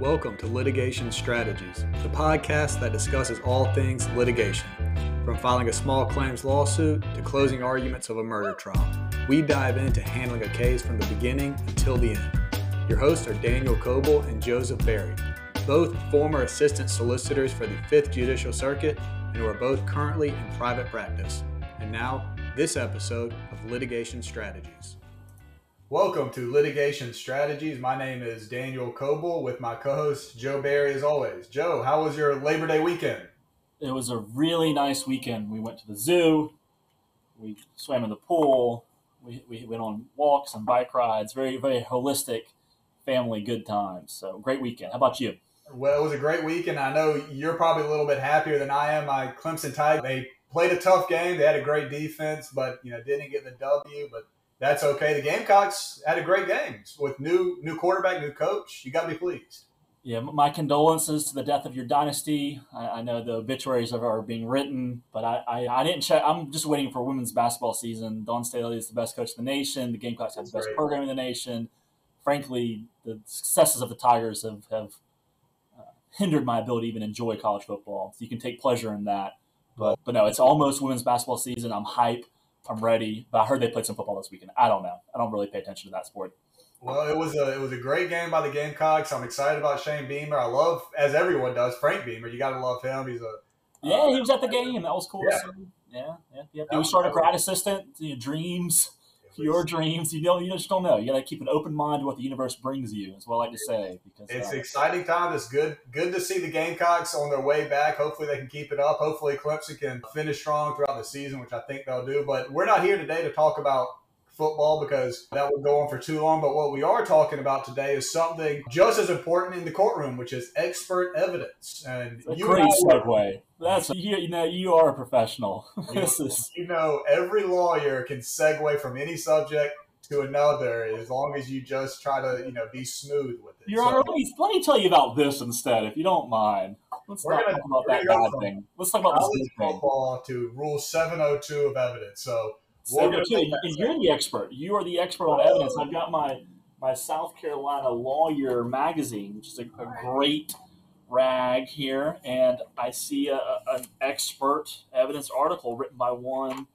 Welcome to Litigation Strategies, the podcast that discusses all things litigation. From filing a small claims lawsuit to closing arguments of a murder trial, we dive into handling a case from the beginning until the end. Your hosts are Daniel Coble and Joseph Berry, both former assistant solicitors for the 5th Judicial Circuit and who are both currently in private practice. And now, this episode of Litigation Strategies. Welcome to Litigation Strategies. My name is Daniel Coble with my co host Joe Barry, as always. Joe, how was your Labor Day weekend? It was a really nice weekend. We went to the zoo, we swam in the pool, we, we went on walks and bike rides. Very, very holistic family good times. So, great weekend. How about you? Well, it was a great weekend. I know you're probably a little bit happier than I am. My Clemson Tide, they played a tough game. They had a great defense, but you know didn't get the W. But that's okay. The Gamecocks had a great game with new new quarterback, new coach. You got to be pleased. Yeah, my condolences to the death of your dynasty. I, I know the obituaries are being written, but I, I, I, didn't check. I'm just waiting for women's basketball season. Dawn Staley is the best coach in the nation. The Gamecocks have the best great. program in the nation. Frankly, the successes of the Tigers have, have uh, hindered my ability to even enjoy college football. So you can take pleasure in that. But but no, it's almost women's basketball season. I'm hype. I'm ready. But I heard they played some football this weekend. I don't know. I don't really pay attention to that sport. Well, it was a it was a great game by the Gamecocks. I'm excited about Shane Beamer. I love, as everyone does, Frank Beamer. You got to love him. He's a uh, yeah. He was at the game. That was cool. Yeah, yeah, yeah. yeah. He was starting a grad assistant. You know, dreams your dreams. You know, you just don't know. You got to keep an open mind to what the universe brings you. Is what I like to say. Because it's uh, exciting time. It's good. Good to see the Gamecocks on their way back. Hopefully, they can keep it up. Hopefully, Clemson can finish strong throughout the season, which I think they'll do. But we're not here today to talk about football because that would go on for too long. But what we are talking about today is something just as important in the courtroom, which is expert evidence. And a you great segue. That's you, you know you are a professional. this is you know every lawyer can segue from any subject to another as long as you just try to you know be smooth with it. Your so, Honor, let me, let me tell you about this instead, if you don't mind. Let's talk about that bad thing. Let's talk about this football to Rule 702 of evidence. So so you're the expert. You are the expert on evidence. I've got my my South Carolina Lawyer magazine, which is a, a great rag here, and I see a, an expert evidence article written by one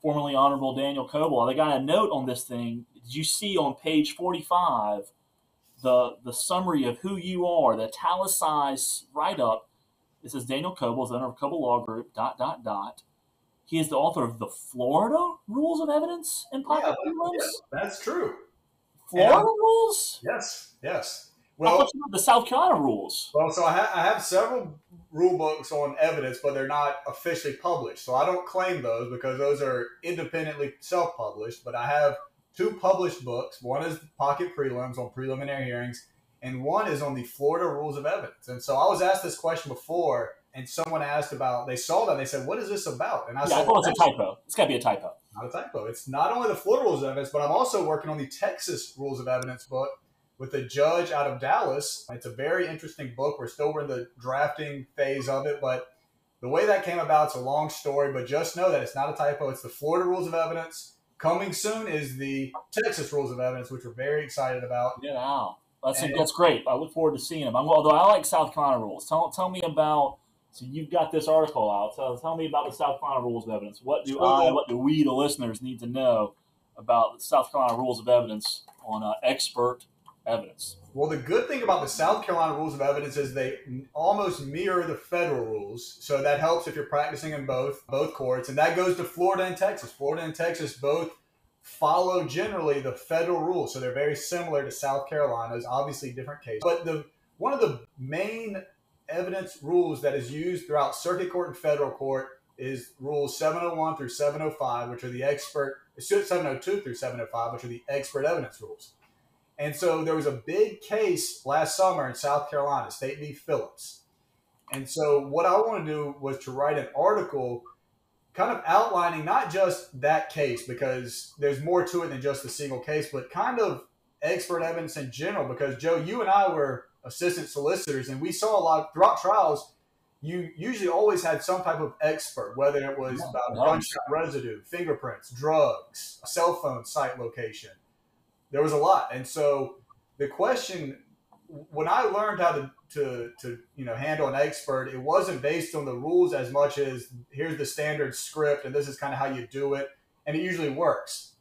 formerly Honorable Daniel Coble. They got a note on this thing. Did you see on page 45 the the summary of who you are, the italicized write up? It says Daniel Coble is owner of Coble Law Group, dot, dot, dot. He is the author of the Florida Rules of Evidence and Pocket yeah, yeah, that's true. Florida and, um, rules? Yes, yes. Well, the South Carolina rules. Well, so I, ha- I have several rule books on evidence, but they're not officially published. So I don't claim those because those are independently self published. But I have two published books. One is Pocket Prelims on preliminary hearings, and one is on the Florida Rules of Evidence. And so I was asked this question before and someone asked about they saw that they said what is this about? And i yeah, said I thought it's a typo. It's got to be a typo. Not a typo. It's not only the florida rules of evidence but i'm also working on the texas rules of evidence book with a judge out of dallas. It's a very interesting book. We're still in the drafting phase of it but the way that came about it's a long story but just know that it's not a typo. It's the florida rules of evidence. Coming soon is the texas rules of evidence which we're very excited about. Yeah that's, and, that's great. I look forward to seeing them. I'm, although I like South Carolina rules. Tell, tell me about so you've got this article out. So tell me about the South Carolina Rules of Evidence. What do I, what do we, the listeners, need to know about the South Carolina Rules of Evidence on uh, expert evidence? Well, the good thing about the South Carolina Rules of Evidence is they almost mirror the federal rules. So that helps if you're practicing in both both courts, and that goes to Florida and Texas. Florida and Texas both follow generally the federal rules, so they're very similar to South Carolina's. Obviously, different case, but the one of the main evidence rules that is used throughout circuit court and federal court is rules 701 through 705, which are the expert, 702 through 705, which are the expert evidence rules. And so there was a big case last summer in South Carolina, State v. Phillips. And so what I want to do was to write an article kind of outlining not just that case, because there's more to it than just a single case, but kind of expert evidence in general. Because, Joe, you and I were assistant solicitors, and we saw a lot throughout trials. You usually always had some type of expert, whether it was about gunshot residue, fingerprints, drugs, cell phone site location. There was a lot, and so the question when I learned how to, to, to you know handle an expert, it wasn't based on the rules as much as here's the standard script and this is kind of how you do it, and it usually works.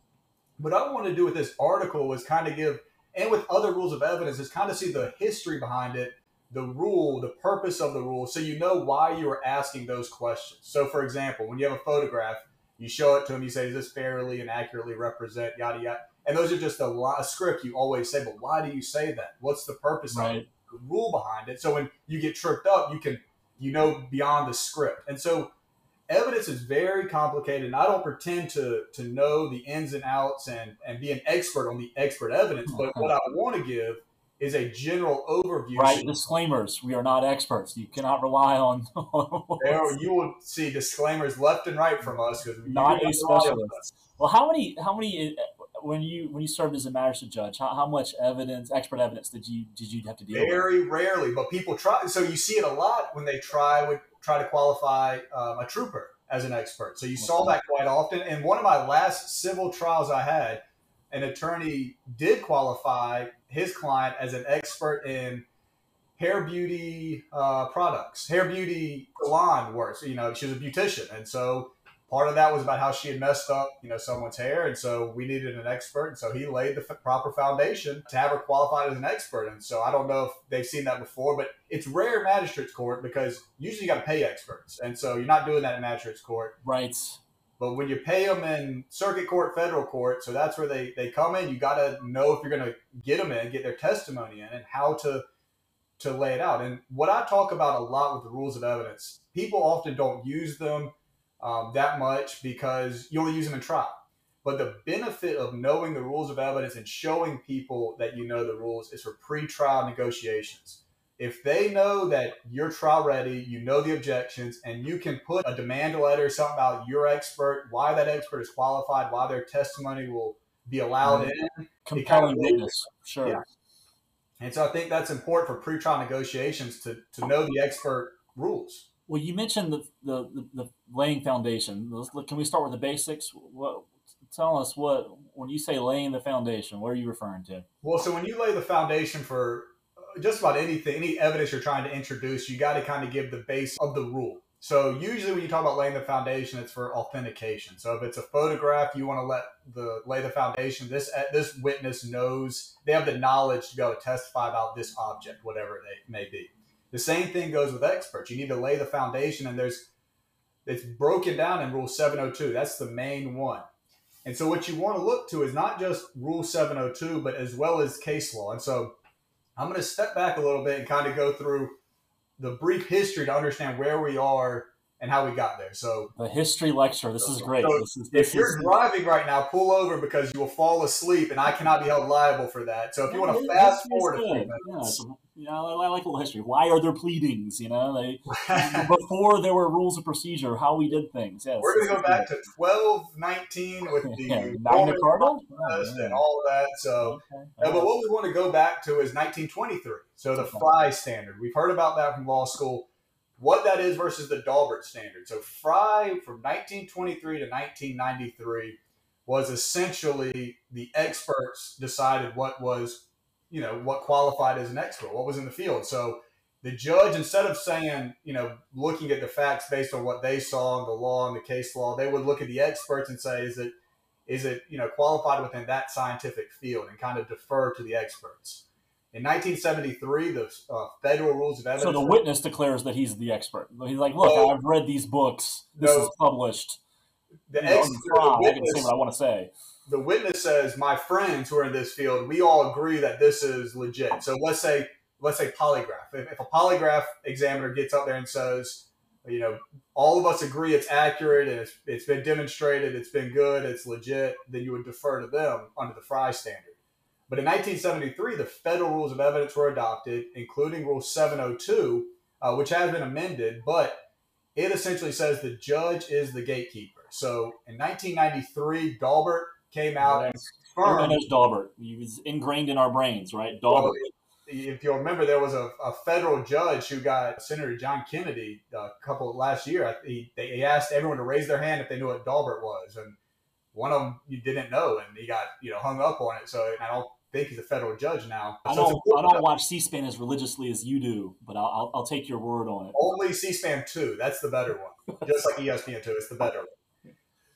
What I want to do with this article was kind of give, and with other rules of evidence, is kind of see the history behind it, the rule, the purpose of the rule, so you know why you are asking those questions. So, for example, when you have a photograph, you show it to them, you say, "Does this fairly and accurately represent yada yada?" And those are just a, lot, a script you always say, but why do you say that? What's the purpose right. of it? The rule behind it. So when you get tripped up, you can you know beyond the script. And so evidence is very complicated and I don't pretend to to know the ins and outs and, and be an expert on the expert evidence, but what I want to give is a general overview. Right, disclaimers. We are not experts. You cannot rely on. there, you will see disclaimers left and right from us because not a specialist. Well, how many? How many? Eh, when you when you served as a magistrate judge, how, how much evidence, expert evidence, did you did you have to deal Very with? Very rarely, but people try. So you see it a lot when they try would try to qualify um, a trooper as an expert. So you okay. saw that quite often. And one of my last civil trials I had, an attorney did qualify his client as an expert in hair beauty uh, products, hair beauty salon works. You know, she was a beautician, and so part of that was about how she had messed up, you know, someone's hair, and so we needed an expert, and so he laid the f- proper foundation to have her qualified as an expert. And so I don't know if they've seen that before, but it's rare in magistrate's court because usually you got to pay experts, and so you're not doing that in magistrate's court, right? But when you pay them in circuit court, federal court, so that's where they they come in. You got to know if you're going to get them in, get their testimony in, and how to to lay it out. And what I talk about a lot with the rules of evidence, people often don't use them um, that much because you only use them in trial. But the benefit of knowing the rules of evidence and showing people that you know the rules is for pre-trial negotiations. If they know that you're trial ready, you know the objections, and you can put a demand letter, something about your expert, why that expert is qualified, why their testimony will be allowed in. Compelling witness, sure. Yeah. And so I think that's important for pre-trial negotiations to, to know the expert rules. Well, you mentioned the, the, the, the laying foundation. Can we start with the basics? What, tell us what, when you say laying the foundation, what are you referring to? Well, so when you lay the foundation for uh, just about anything, any evidence you're trying to introduce, you got to kind of give the base of the rule. So usually when you talk about laying the foundation, it's for authentication. So if it's a photograph, you want to let the lay the foundation. This uh, this witness knows they have the knowledge to go testify about this object, whatever it may be. The same thing goes with experts. You need to lay the foundation, and there's it's broken down in Rule 702. That's the main one. And so, what you want to look to is not just Rule 702, but as well as case law. And so, I'm going to step back a little bit and kind of go through the brief history to understand where we are and how we got there. So the history lecture. This is great. So this is, this if you're is, driving right now, pull over because you will fall asleep, and I cannot be held liable for that. So if you want to fast forward a few minutes. Yeah, you know, I, like a little history. Why are there pleadings? You know, they before there were rules of procedure, how we did things. Yes, we're going to go back to twelve nineteen with the yeah, Magna Carta oh, and all of that. So, okay. uh, but what we want to go back to is nineteen twenty three. So the Frye standard. We've heard about that from law school what that is versus the Daubert standard. So Frye from 1923 to 1993 was essentially the experts decided what was, you know, what qualified as an expert, what was in the field. So the judge, instead of saying, you know, looking at the facts based on what they saw in the law and the case law, they would look at the experts and say, is it, is it, you know, qualified within that scientific field and kind of defer to the experts. In 1973, the uh, federal rules of evidence. So the witness declares that he's the expert. He's like, "Look, I've read these books. This no, is published. The, ex- the witness, I can say what I want to say." The witness says, "My friends who are in this field, we all agree that this is legit." So let's say, let's say polygraph. If, if a polygraph examiner gets up there and says, "You know, all of us agree it's accurate and it's, it's been demonstrated, it's been good, it's legit," then you would defer to them under the Frye standard. But in 1973, the federal rules of evidence were adopted, including Rule 702, uh, which has been amended, but it essentially says the judge is the gatekeeper. So in 1993, Daubert came out and confirmed. knows Daubert. He was ingrained in our brains, right? Daubert. Well, if you'll remember, there was a, a, federal judge who got Senator John Kennedy a couple last year. He, they, he asked everyone to raise their hand if they knew what Daubert was, and one of them you didn't know, and he got you know hung up on it. So I don't think he's a federal judge now. I don't. I don't watch C-SPAN as religiously as you do, but I'll, I'll, I'll take your word on it. Only C-SPAN two. That's the better one. Just like ESPN two, it's the better one.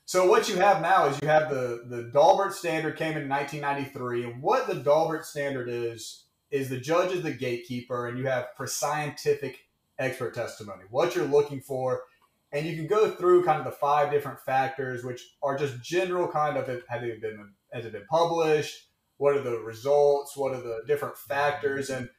So what you have now is you have the the Daubert standard came in 1993, and what the Daubert standard is is the judge is the gatekeeper, and you have for scientific expert testimony. What you're looking for, and you can go through kind of the five different factors, which are just general kind of have they been has it been published? What are the results? What are the different factors? And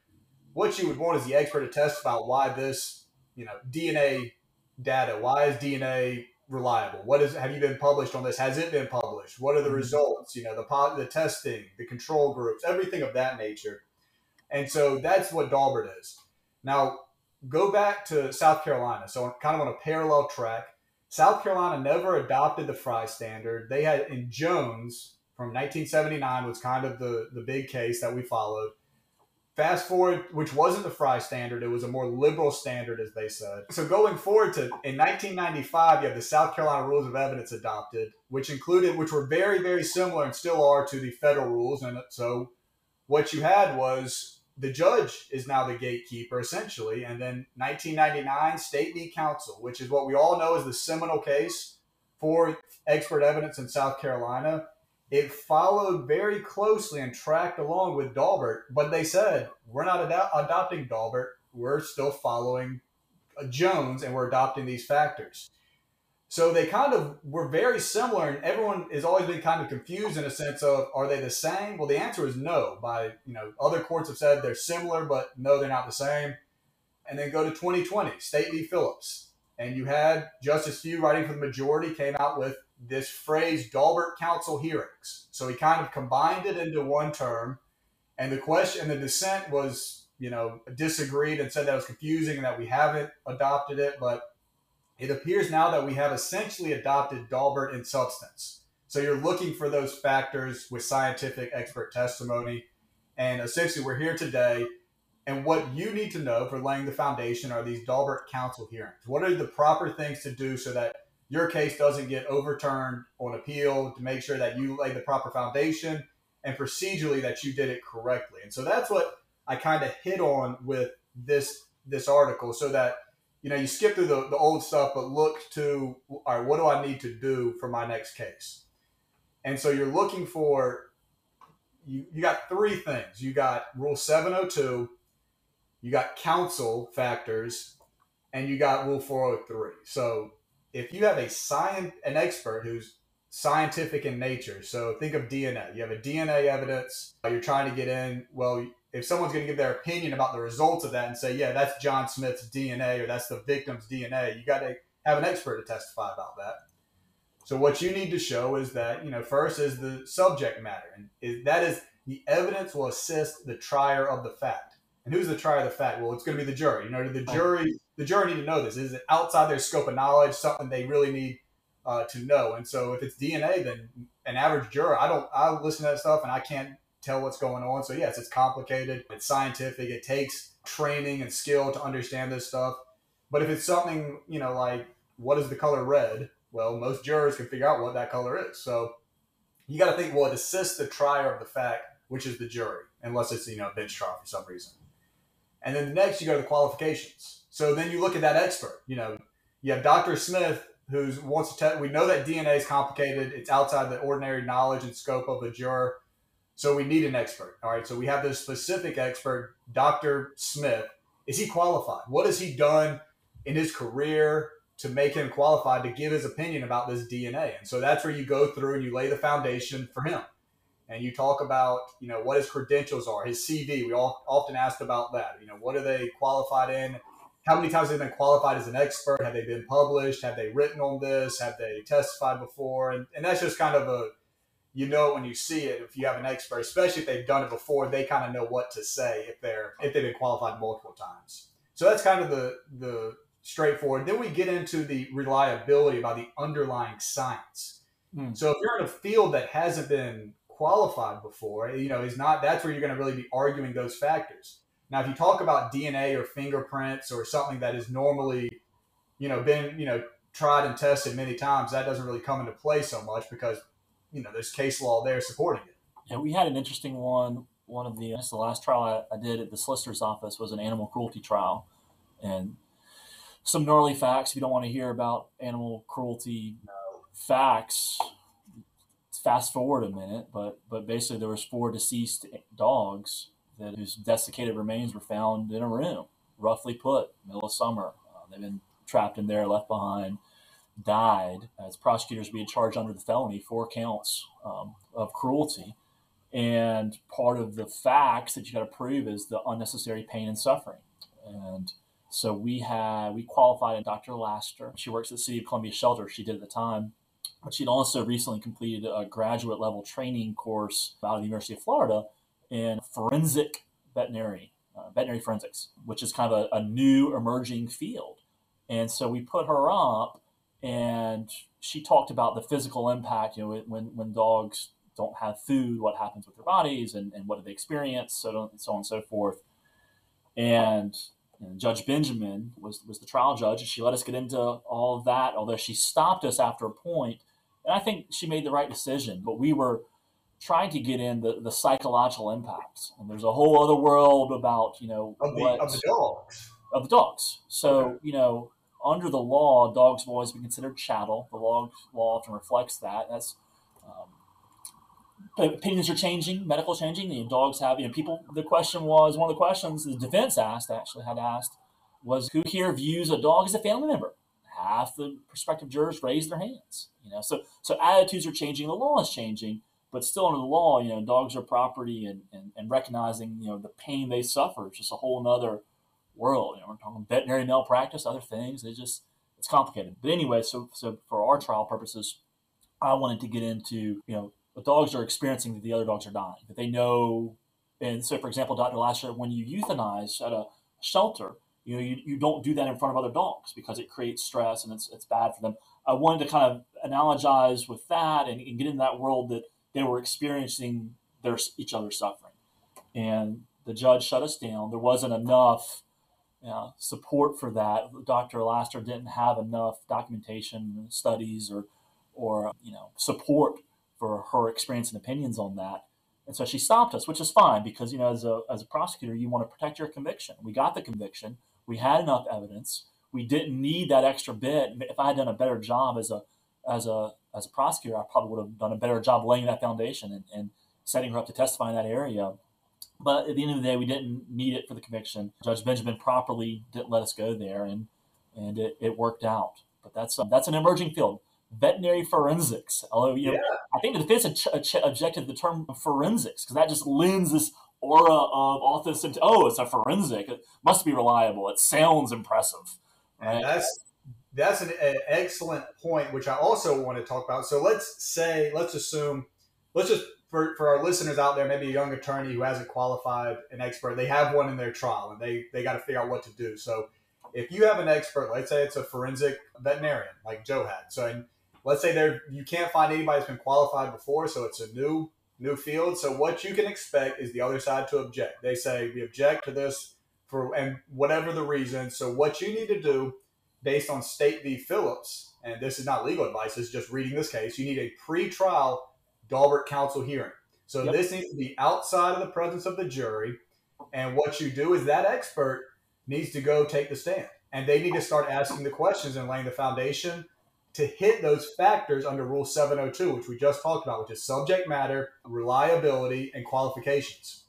what you would want is the expert to testify why this, you know, DNA data. Why is DNA reliable? What is? Have you been published on this? Has it been published? What are the mm-hmm. results? You know, the the testing, the control groups, everything of that nature. And so that's what Daubert is. Now go back to South Carolina. So kind of on a parallel track. South Carolina never adopted the Frye standard. They had in Jones from 1979 was kind of the the big case that we followed. Fast forward, which wasn't the Frye standard, it was a more liberal standard, as they said. So going forward to in 1995, you have the South Carolina Rules of Evidence adopted, which included, which were very, very similar and still are to the federal rules. And so what you had was the judge is now the gatekeeper essentially, and then 1999 State v. Council, which is what we all know is the seminal case for expert evidence in South Carolina it followed very closely and tracked along with Daubert, but they said, we're not ad- adopting Daubert. We're still following uh, Jones and we're adopting these factors. So they kind of were very similar, and everyone has always been kind of confused in a sense of are they the same? Well, the answer is no. By you know, other courts have said they're similar, but no, they're not the same. And then go to 2020, State v. Phillips, and you had Justice Few writing for the majority came out with this phrase Daubert Council hearings. So he kind of combined it into one term. And the question and the dissent was, you know, disagreed and said that was confusing and that we haven't adopted it. But it appears now that we have essentially adopted Daubert in substance. So you're looking for those factors with scientific expert testimony. And essentially, we're here today. And what you need to know for laying the foundation are these Daubert Council hearings. What are the proper things to do so that your case doesn't get overturned on appeal to make sure that you laid the proper foundation and procedurally that you did it correctly. And so that's what I kind of hit on with this this article so that you know you skip through the, the old stuff but look to all right what do I need to do for my next case. And so you're looking for you you got three things. You got rule 702, you got Council factors, and you got rule 403. So if you have a science an expert who's scientific in nature so think of dna you have a dna evidence uh, you're trying to get in well if someone's going to give their opinion about the results of that and say yeah that's john smith's dna or that's the victim's dna you got to have an expert to testify about that. So what you need to show is that you know first is the subject matter and is, that is the evidence will assist the trier of the fact. And who's the trier of the fact? Well it's going to be the jury. You know the jury the jury need to know this. Is it outside their scope of knowledge? Something they really need uh, to know. And so, if it's DNA, then an average juror, I don't, I listen to that stuff and I can't tell what's going on. So yes, it's complicated. It's scientific. It takes training and skill to understand this stuff. But if it's something, you know, like what is the color red? Well, most jurors can figure out what that color is. So you got to think, well, it assists the trier of the fact, which is the jury, unless it's you know a bench trial for some reason. And then the next, you go to the qualifications. So then you look at that expert. You know, you have Dr. Smith who wants to tell. We know that DNA is complicated. It's outside the ordinary knowledge and scope of a juror. So we need an expert. All right. So we have this specific expert, Dr. Smith. Is he qualified? What has he done in his career to make him qualified to give his opinion about this DNA? And so that's where you go through and you lay the foundation for him. And you talk about, you know, what his credentials are, his CV. We all often asked about that. You know, what are they qualified in? How many times they've they been qualified as an expert? Have they been published? Have they written on this? Have they testified before? And, and that's just kind of a, you know, when you see it, if you have an expert, especially if they've done it before, they kind of know what to say if they're, if they've been qualified multiple times. So that's kind of the, the straightforward. Then we get into the reliability about the underlying science. Mm. So if you're in a field that hasn't been qualified before, you know, is not, that's where you're going to really be arguing those factors now, if you talk about DNA or fingerprints or something that is normally, you know, been, you know, tried and tested many times, that doesn't really come into play so much because, you know, there's case law there supporting it. And we had an interesting one. One of the, the last trial I, I did at the solicitor's office was an animal cruelty trial. And some gnarly facts. If you don't want to hear about animal cruelty no. facts, fast forward a minute. But but basically, there was four deceased dogs that whose desiccated remains were found in a room, roughly put, middle of summer. Uh, they've been trapped in there, left behind, died. As prosecutors being charged under the felony, four counts um, of cruelty. And part of the facts that you got to prove is the unnecessary pain and suffering. And so we had we qualified Dr. Laster. She works at the City of Columbia Shelter. She did at the time. But she'd also recently completed a graduate level training course out of the University of Florida in forensic veterinary, uh, veterinary forensics, which is kind of a, a new emerging field. And so we put her up, and she talked about the physical impact. You know, when when dogs don't have food, what happens with their bodies, and, and what do they experience, so so on and so forth. And Judge Benjamin was was the trial judge, and she let us get into all of that. Although she stopped us after a point, and I think she made the right decision. But we were trying to get in the, the psychological impacts, and there's a whole other world about you know of the, what, of the dogs of the dogs. So okay. you know, under the law, dogs have always been considered chattel. The law law often reflects that. That's um, opinions are changing, medical changing. You know, dogs have, you know, people. The question was one of the questions the defense asked, actually had asked, was who here views a dog as a family member? Half the prospective jurors raised their hands. You know, so so attitudes are changing, the law is changing, but still under the law, you know, dogs are property, and and, and recognizing you know the pain they suffer is just a whole other world. You know, we're talking veterinary malpractice, other things. It just it's complicated. But anyway, so so for our trial purposes, I wanted to get into you know the dogs are experiencing that the other dogs are dying, that they know. And so, for example, Dr. Lasher, when you euthanize at a shelter, you know, you, you don't do that in front of other dogs because it creates stress and it's, it's bad for them. I wanted to kind of analogize with that and, and get in that world that they were experiencing their each other's suffering. And the judge shut us down. There wasn't enough know, support for that. Dr. Laster didn't have enough documentation, studies, or or you know support for her experience and opinions on that. And so she stopped us, which is fine because, you know, as a, as a prosecutor, you want to protect your conviction. We got the conviction. We had enough evidence. We didn't need that extra bit. If I had done a better job as a, as a, as a prosecutor, I probably would have done a better job laying that foundation and, and setting her up to testify in that area. But at the end of the day, we didn't need it for the conviction. Judge Benjamin properly didn't let us go there, and and it, it worked out. But that's um, that's an emerging field veterinary forensics. Although, you know, yeah. I think the defense objected to the term forensics because that just lends this aura of authenticity. Oh, it's a forensic. It must be reliable. It sounds impressive. Right? And that's that's an, an, excellent point, which I also want to talk about. So let's say, let's assume, let's just for, for our listeners out there, maybe a young attorney who hasn't qualified an expert, they have one in their trial and they they got to figure out what to do. So if you have an expert, let's say it's a forensic veterinarian like Joe had, so and let's say there you can't find anybody that's been qualified before, so it's a new new field. So what you can expect is the other side to object. They say we object to this for and whatever the reason. So what you need to do, based on State v. Phillips, and this is not legal advice, it's just reading this case. You need a pre-trial Daubert Council hearing. So yep. this needs to be outside of the presence of the jury. And what you do is that expert needs to go take the stand, and they need to start asking the questions and laying the foundation to hit those factors under Rule 702, which we just talked about, which is subject matter, reliability, and qualifications.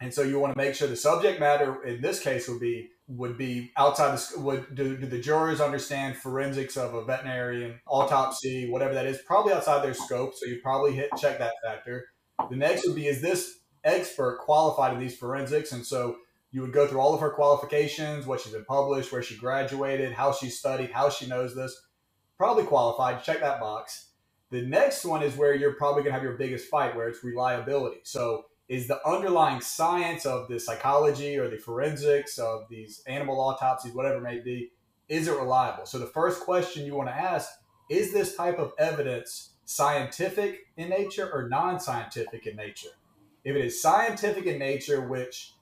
And so you want to make sure the subject matter in this case would be would be outside the would do, do the jurors understand forensics of a veterinarian autopsy whatever that is probably outside their scope so you probably hit check that factor the next would be is this expert qualified in these forensics and so you would go through all of her qualifications what she's been published where she graduated how she studied how she knows this probably qualified. Check that box. The next one is where you're probably going to have your biggest fight, where it's reliability. So, is the underlying science of the psychology or the forensics of these animal autopsies, whatever it may be, is it reliable? So, the first question you want to ask is this type of evidence scientific in nature or non scientific in nature? If it is scientific in nature, which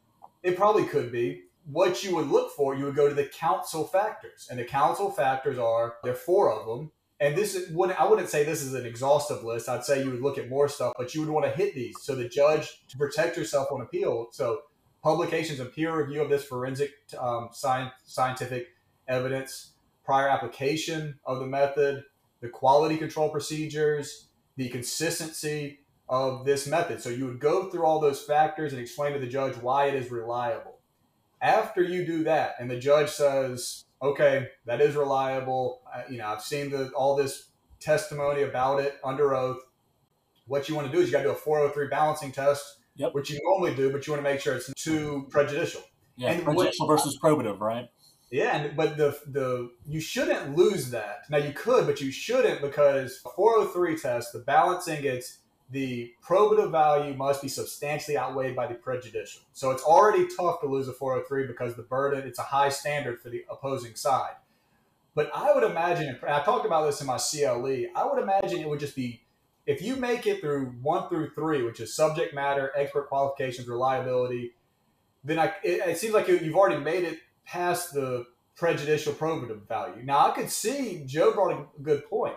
it probably could be, what you would look for, you would go to the Council factors. And the Council factors are, there are four of them. And this wouldn't I wouldn't say this is an exhaustive list. I'd say you would look at more stuff, but you would want to hit these so the judge to protect yourself on appeal. So publications and peer review of this forensic um, science, scientific evidence, prior application of the method, the quality control procedures, the consistency of this method. So you would go through all those factors and explain to the judge why it is reliable. After you do that, and the judge says, "Okay, that is reliable," you know, I've seen the, all this testimony about it under oath. What you want to do is you got to do a 403 balancing test, yep. which you normally do, but you want to make sure it's too prejudicial. Yeah, and prejudicial what, versus probative, right? Yeah, and, but the the you shouldn't lose that. Now you could, but you shouldn't because a 403 test, the balancing, it's the probative value must be substantially outweighed by the prejudicial. So it's already tough to lose a 403 because the burden, it's a high standard for the opposing side. But I would imagine, I talked about this in my CLE, I would imagine it would just be if you make it through one through three, which is subject matter, expert qualifications, reliability, then I, it, it seems like you've already made it past the prejudicial probative value. Now, I could see Joe brought a good point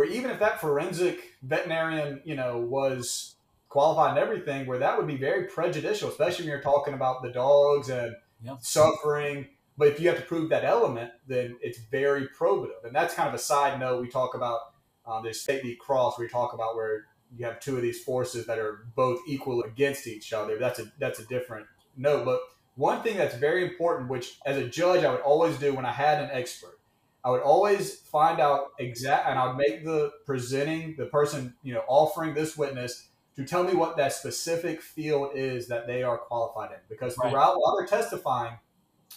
where even if that forensic veterinarian, you know, was qualified and everything, where that would be very prejudicial, especially when you're talking about the dogs and yep. suffering. But if you have to prove that element, then it's very probative. And that's kind of a side note. We talk about um, there's state v. cross where we talk about where you have two of these forces that are both equal against each other. That's a that's a different note. But one thing that's very important, which as a judge I would always do when I had an expert, I would always find out exact, and I'd make the presenting, the person, you know, offering this witness to tell me what that specific field is that they are qualified in. Because throughout while they're testifying,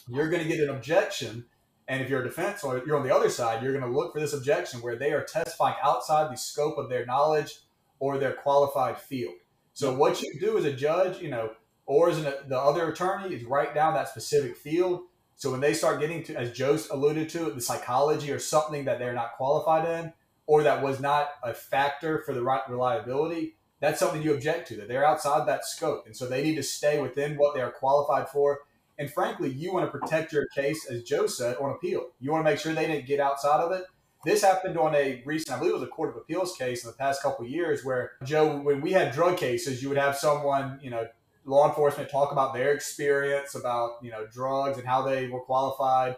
you're going to get an objection. And if you're a defense or you're on the other side, you're going to look for this objection where they are testifying outside the scope of their knowledge or their qualified field. So what you do as a judge, you know, or as an, the other attorney is write down that specific field so when they start getting to, as Joe alluded to, the psychology or something that they're not qualified in, or that was not a factor for the right reliability, that's something you object to. That they're outside that scope, and so they need to stay within what they are qualified for. And frankly, you want to protect your case, as Joe said, on appeal. You want to make sure they didn't get outside of it. This happened on a recent, I believe it was a Court of Appeals case in the past couple years, where Joe, when we had drug cases, you would have someone, you know, law enforcement talk about their experience about you know drugs and how they were qualified.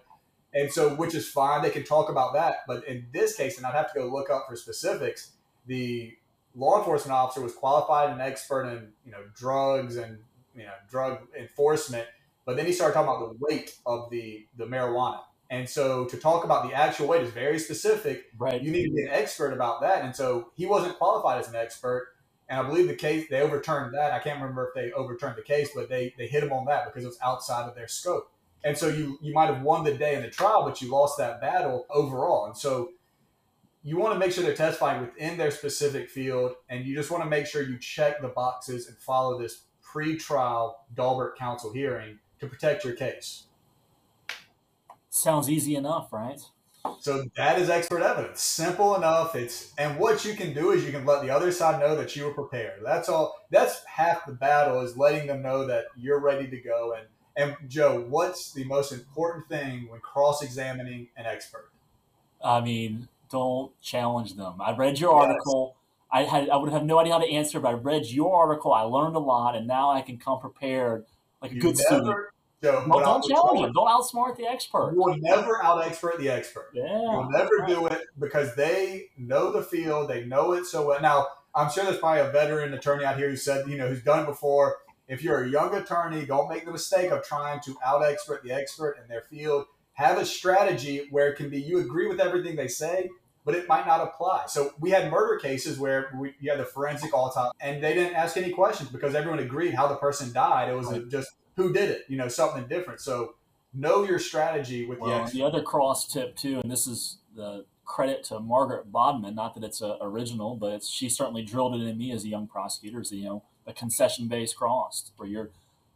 And so which is fine they can talk about that. But in this case and i'd have to go look up for specifics the law enforcement officer was qualified and expert in you know drugs and you know drug enforcement but then he started talking about the weight of the the marijuana. And so to talk about the actual weight is very specific. Right. You need to be an expert about that. And so he wasn't qualified as an expert and I believe the case they overturned that. I can't remember if they overturned the case, but they they hit him on that because it was outside of their scope. And so you you might have won the day in the trial, but you lost that battle overall. And so you want to make sure they're testifying within their specific field, and you just want to make sure you check the boxes and follow this pre-trial Daubert Council hearing to protect your case. Sounds easy enough, right? So that is expert evidence. Simple enough. It's and what you can do is you can let the other side know that you were prepared. That's all. That's half the battle is letting them know that you're ready to go. And and Joe, what's the most important thing when cross-examining an expert? I mean, don't challenge them. I read your article. Yes. I had I would have no idea how to answer, but I read your article. I learned a lot, and now I can come prepared like a you good never, student. So no, don't challenge him. Don't outsmart the expert. You will never out expert the expert. Yeah, you'll never right. do it because they know the field. They know it so well. Now, I'm sure there's probably a veteran attorney out here who said, you know, who's done it before. If you're a young attorney, don't make the mistake of trying to out expert the expert in their field. Have a strategy where it can be you agree with everything they say, but it might not apply. So we had murder cases where we, you had the forensic autopsy, and they didn't ask any questions because everyone agreed how the person died. It was right. just who did it, you know, something different. So know your strategy with well, the The other cross tip too, and this is the credit to Margaret Bodman, not that it's a original, but it's she certainly drilled it in me as a young prosecutor, is you know, a concession based cross where you're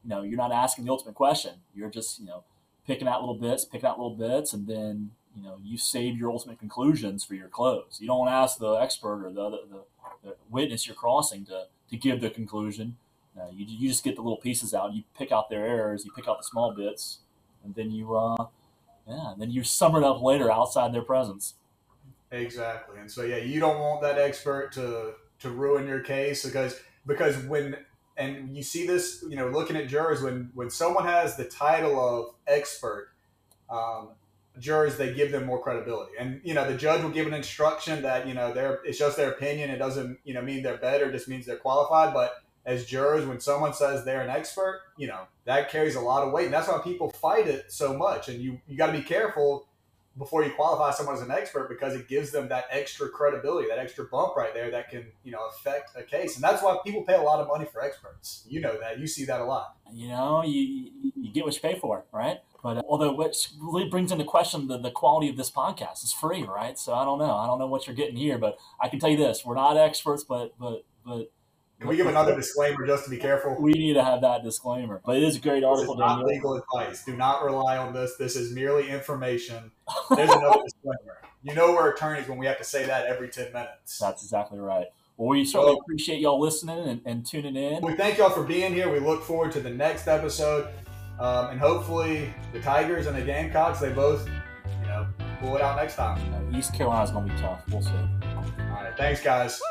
you know, you're not asking the ultimate question. You're just, you know, picking out little bits, picking out little bits, and then, you know, you save your ultimate conclusions for your close. You don't ask the expert or the, the, the witness you're crossing to, to give the conclusion uh, you, you just get the little pieces out. You pick out their errors. You pick out the small bits, and then you uh, yeah, and then you sum it up later outside their presence. Exactly. And so yeah, you don't want that expert to to ruin your case because because when and you see this, you know, looking at jurors when when someone has the title of expert, um, jurors they give them more credibility. And you know, the judge will give an instruction that you know they're it's just their opinion. It doesn't you know mean they're better. It just means they're qualified. But as jurors, when someone says they're an expert, you know that carries a lot of weight. And that's why people fight it so much. And you you got to be careful before you qualify someone as an expert because it gives them that extra credibility, that extra bump right there that can, you know, affect a case. And that's why people pay a lot of money for experts. You know that. You see that a lot. You know, you you get what you pay for, right? But uh, although which really brings into question the, the quality of this podcast is free, right? So I don't know. I don't know what you're getting here, but I can tell you this: we're not experts, but but but can we give another disclaimer just to be careful? We need to have that disclaimer. But it is a great article. This is not legal advice. Do not rely on this. This is merely information. There's another disclaimer. You know we're attorneys when we have to say that every 10 minutes. That's exactly right. Well, we certainly so, appreciate y'all listening and, and, tuning in. We thank y'all for being here. We look forward to the next episode. Um, and hopefully the Tigers and the Gamecocks, they both, you know, pull it out next time. East Carolina's going to be tough. We'll see. All right. Thanks, guys.